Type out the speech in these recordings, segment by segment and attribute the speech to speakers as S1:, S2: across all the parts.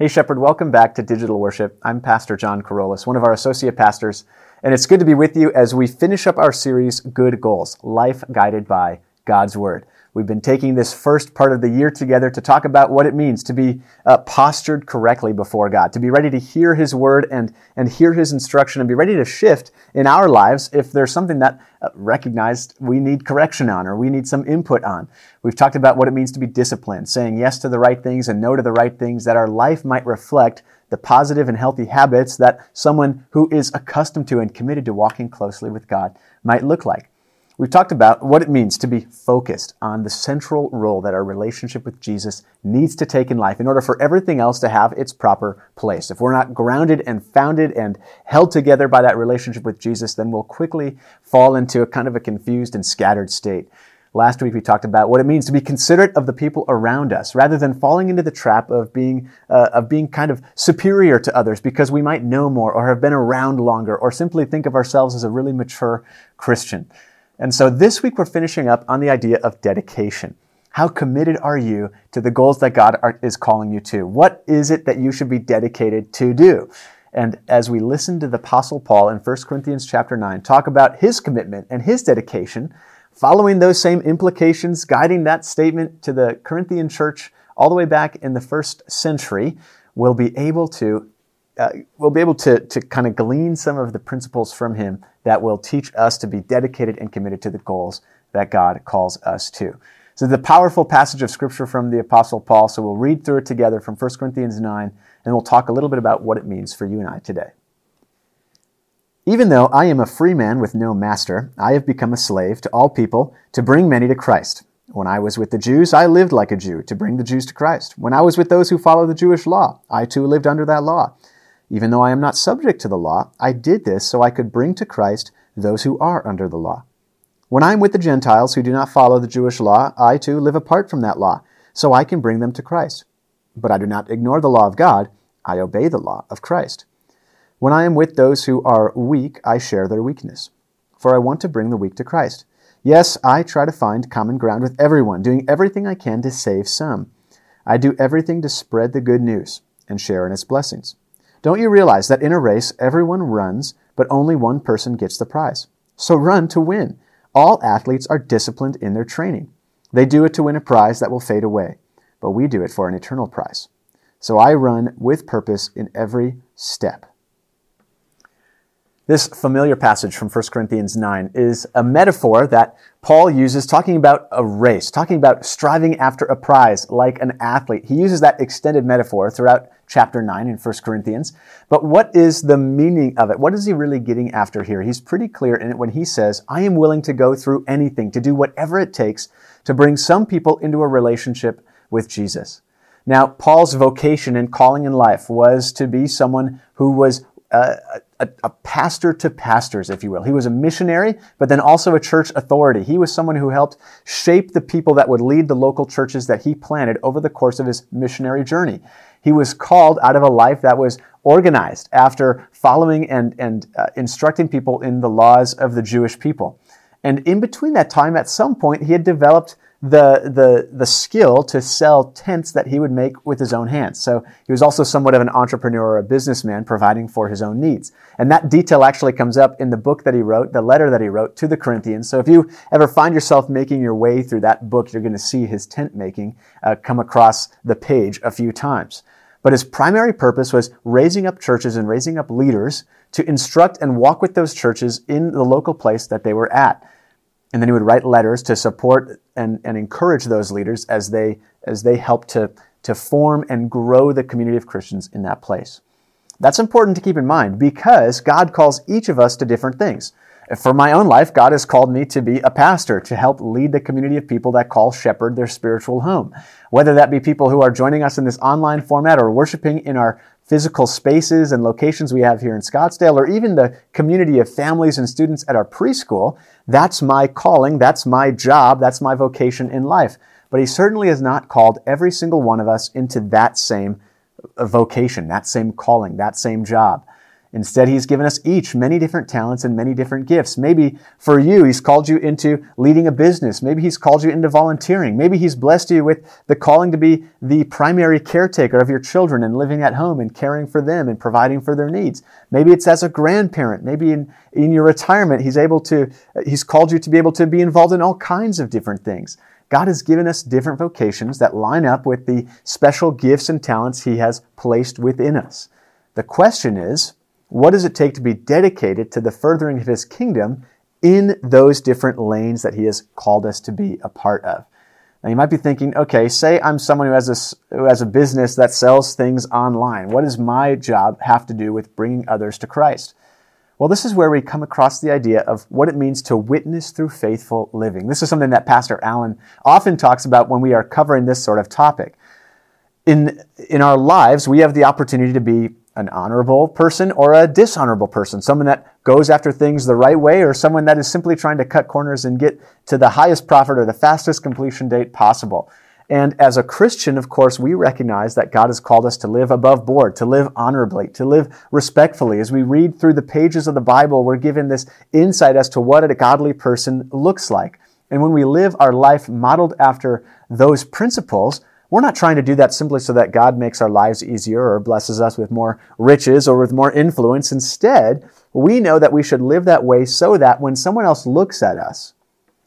S1: Hey, Shepherd, welcome back to Digital Worship. I'm Pastor John Carolus, one of our associate pastors, and it's good to be with you as we finish up our series, Good Goals Life Guided by God's Word. We've been taking this first part of the year together to talk about what it means to be uh, postured correctly before God, to be ready to hear His word and, and hear His instruction and be ready to shift in our lives if there's something that uh, recognized we need correction on or we need some input on. We've talked about what it means to be disciplined, saying yes to the right things and no to the right things, that our life might reflect the positive and healthy habits that someone who is accustomed to and committed to walking closely with God might look like. We've talked about what it means to be focused on the central role that our relationship with Jesus needs to take in life in order for everything else to have its proper place. If we're not grounded and founded and held together by that relationship with Jesus, then we'll quickly fall into a kind of a confused and scattered state. Last week we talked about what it means to be considerate of the people around us, rather than falling into the trap of being uh, of being kind of superior to others because we might know more or have been around longer, or simply think of ourselves as a really mature Christian. And so this week we're finishing up on the idea of dedication. How committed are you to the goals that God are, is calling you to? What is it that you should be dedicated to do? And as we listen to the apostle Paul in 1 Corinthians chapter 9 talk about his commitment and his dedication, following those same implications, guiding that statement to the Corinthian church all the way back in the first century, we'll be able to uh, we'll be able to, to kind of glean some of the principles from him that will teach us to be dedicated and committed to the goals that God calls us to. So the powerful passage of scripture from the apostle Paul. So we'll read through it together from 1 Corinthians 9 and we'll talk a little bit about what it means for you and I today. Even though I am a free man with no master, I have become a slave to all people to bring many to Christ. When I was with the Jews, I lived like a Jew to bring the Jews to Christ. When I was with those who follow the Jewish law, I too lived under that law even though I am not subject to the law, I did this so I could bring to Christ those who are under the law. When I am with the Gentiles who do not follow the Jewish law, I too live apart from that law, so I can bring them to Christ. But I do not ignore the law of God, I obey the law of Christ. When I am with those who are weak, I share their weakness, for I want to bring the weak to Christ. Yes, I try to find common ground with everyone, doing everything I can to save some. I do everything to spread the good news and share in its blessings. Don't you realize that in a race, everyone runs, but only one person gets the prize? So run to win. All athletes are disciplined in their training. They do it to win a prize that will fade away, but we do it for an eternal prize. So I run with purpose in every step. This familiar passage from 1 Corinthians 9 is a metaphor that Paul uses talking about a race, talking about striving after a prize like an athlete. He uses that extended metaphor throughout chapter 9 in 1 Corinthians. But what is the meaning of it? What is he really getting after here? He's pretty clear in it when he says, I am willing to go through anything, to do whatever it takes to bring some people into a relationship with Jesus. Now, Paul's vocation and calling in life was to be someone who was a, a, pastor to pastors, if you will. He was a missionary, but then also a church authority. He was someone who helped shape the people that would lead the local churches that he planted over the course of his missionary journey. He was called out of a life that was organized after following and, and uh, instructing people in the laws of the Jewish people. And in between that time, at some point, he had developed the, the, the skill to sell tents that he would make with his own hands. So he was also somewhat of an entrepreneur or a businessman providing for his own needs. And that detail actually comes up in the book that he wrote, the letter that he wrote to the Corinthians. So if you ever find yourself making your way through that book, you're going to see his tent making uh, come across the page a few times. But his primary purpose was raising up churches and raising up leaders to instruct and walk with those churches in the local place that they were at. And then he would write letters to support and, and encourage those leaders as they, as they helped to, to form and grow the community of Christians in that place. That's important to keep in mind because God calls each of us to different things. For my own life, God has called me to be a pastor, to help lead the community of people that call Shepherd their spiritual home. Whether that be people who are joining us in this online format or worshiping in our physical spaces and locations we have here in Scottsdale, or even the community of families and students at our preschool, that's my calling, that's my job, that's my vocation in life. But He certainly has not called every single one of us into that same vocation, that same calling, that same job. Instead, He's given us each many different talents and many different gifts. Maybe for you, He's called you into leading a business. Maybe He's called you into volunteering. Maybe He's blessed you with the calling to be the primary caretaker of your children and living at home and caring for them and providing for their needs. Maybe it's as a grandparent. Maybe in, in your retirement, He's able to, He's called you to be able to be involved in all kinds of different things. God has given us different vocations that line up with the special gifts and talents He has placed within us. The question is, what does it take to be dedicated to the furthering of his kingdom in those different lanes that he has called us to be a part of? Now you might be thinking, okay, say I'm someone who has a, who has a business that sells things online. What does my job have to do with bringing others to Christ? Well, this is where we come across the idea of what it means to witness through faithful living. This is something that Pastor Allen often talks about when we are covering this sort of topic. In, in our lives, we have the opportunity to be an honorable person or a dishonorable person, someone that goes after things the right way or someone that is simply trying to cut corners and get to the highest profit or the fastest completion date possible. And as a Christian, of course, we recognize that God has called us to live above board, to live honorably, to live respectfully. As we read through the pages of the Bible, we're given this insight as to what a godly person looks like. And when we live our life modeled after those principles, we're not trying to do that simply so that God makes our lives easier or blesses us with more riches or with more influence. Instead, we know that we should live that way so that when someone else looks at us,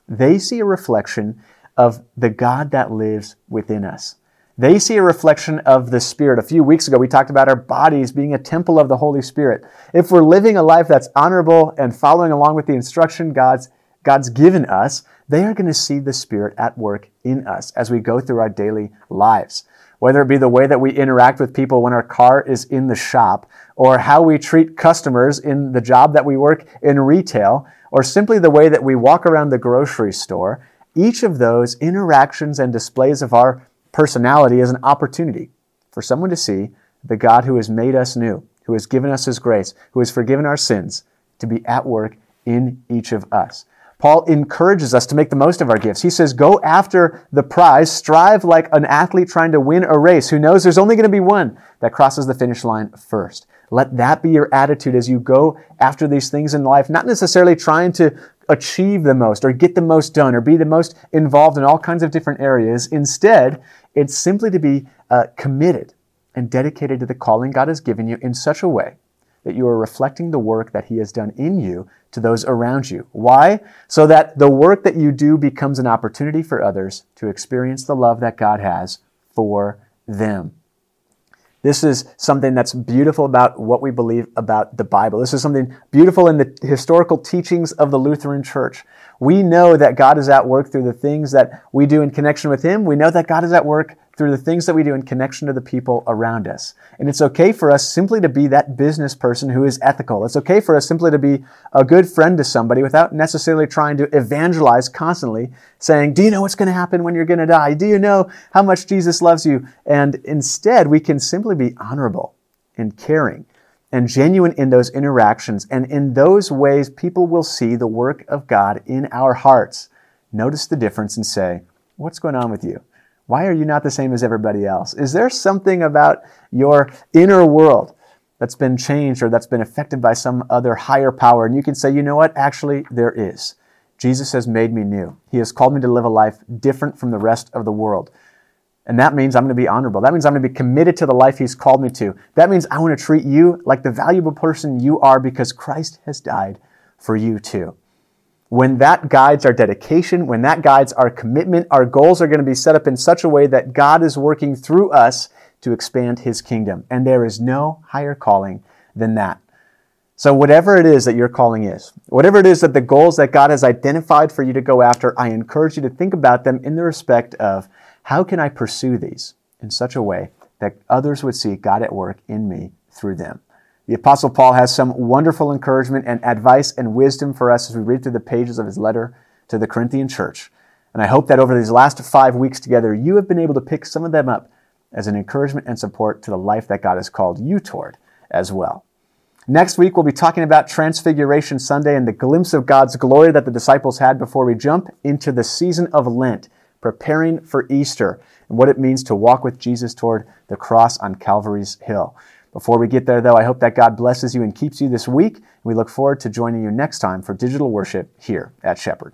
S1: they see a reflection of the God that lives within us. They see a reflection of the Spirit. A few weeks ago, we talked about our bodies being a temple of the Holy Spirit. If we're living a life that's honorable and following along with the instruction God's, God's given us, they are going to see the Spirit at work in us as we go through our daily lives. Whether it be the way that we interact with people when our car is in the shop, or how we treat customers in the job that we work in retail, or simply the way that we walk around the grocery store, each of those interactions and displays of our personality is an opportunity for someone to see the God who has made us new, who has given us his grace, who has forgiven our sins, to be at work in each of us. Paul encourages us to make the most of our gifts. He says, Go after the prize, strive like an athlete trying to win a race who knows there's only going to be one that crosses the finish line first. Let that be your attitude as you go after these things in life, not necessarily trying to achieve the most or get the most done or be the most involved in all kinds of different areas. Instead, it's simply to be uh, committed and dedicated to the calling God has given you in such a way that you are reflecting the work that He has done in you to those around you. Why? So that the work that you do becomes an opportunity for others to experience the love that God has for them. This is something that's beautiful about what we believe about the Bible. This is something beautiful in the historical teachings of the Lutheran Church. We know that God is at work through the things that we do in connection with Him. We know that God is at work through the things that we do in connection to the people around us. And it's okay for us simply to be that business person who is ethical. It's okay for us simply to be a good friend to somebody without necessarily trying to evangelize constantly, saying, Do you know what's going to happen when you're going to die? Do you know how much Jesus loves you? And instead, we can simply be honorable and caring and genuine in those interactions. And in those ways, people will see the work of God in our hearts. Notice the difference and say, What's going on with you? Why are you not the same as everybody else? Is there something about your inner world that's been changed or that's been affected by some other higher power? And you can say, you know what? Actually, there is. Jesus has made me new. He has called me to live a life different from the rest of the world. And that means I'm going to be honorable. That means I'm going to be committed to the life He's called me to. That means I want to treat you like the valuable person you are because Christ has died for you too when that guides our dedication, when that guides our commitment, our goals are going to be set up in such a way that God is working through us to expand his kingdom. And there is no higher calling than that. So whatever it is that your calling is, whatever it is that the goals that God has identified for you to go after, I encourage you to think about them in the respect of how can I pursue these in such a way that others would see God at work in me through them. The Apostle Paul has some wonderful encouragement and advice and wisdom for us as we read through the pages of his letter to the Corinthian church. And I hope that over these last five weeks together, you have been able to pick some of them up as an encouragement and support to the life that God has called you toward as well. Next week, we'll be talking about Transfiguration Sunday and the glimpse of God's glory that the disciples had before we jump into the season of Lent, preparing for Easter and what it means to walk with Jesus toward the cross on Calvary's Hill. Before we get there, though, I hope that God blesses you and keeps you this week. We look forward to joining you next time for digital worship here at Shepherd.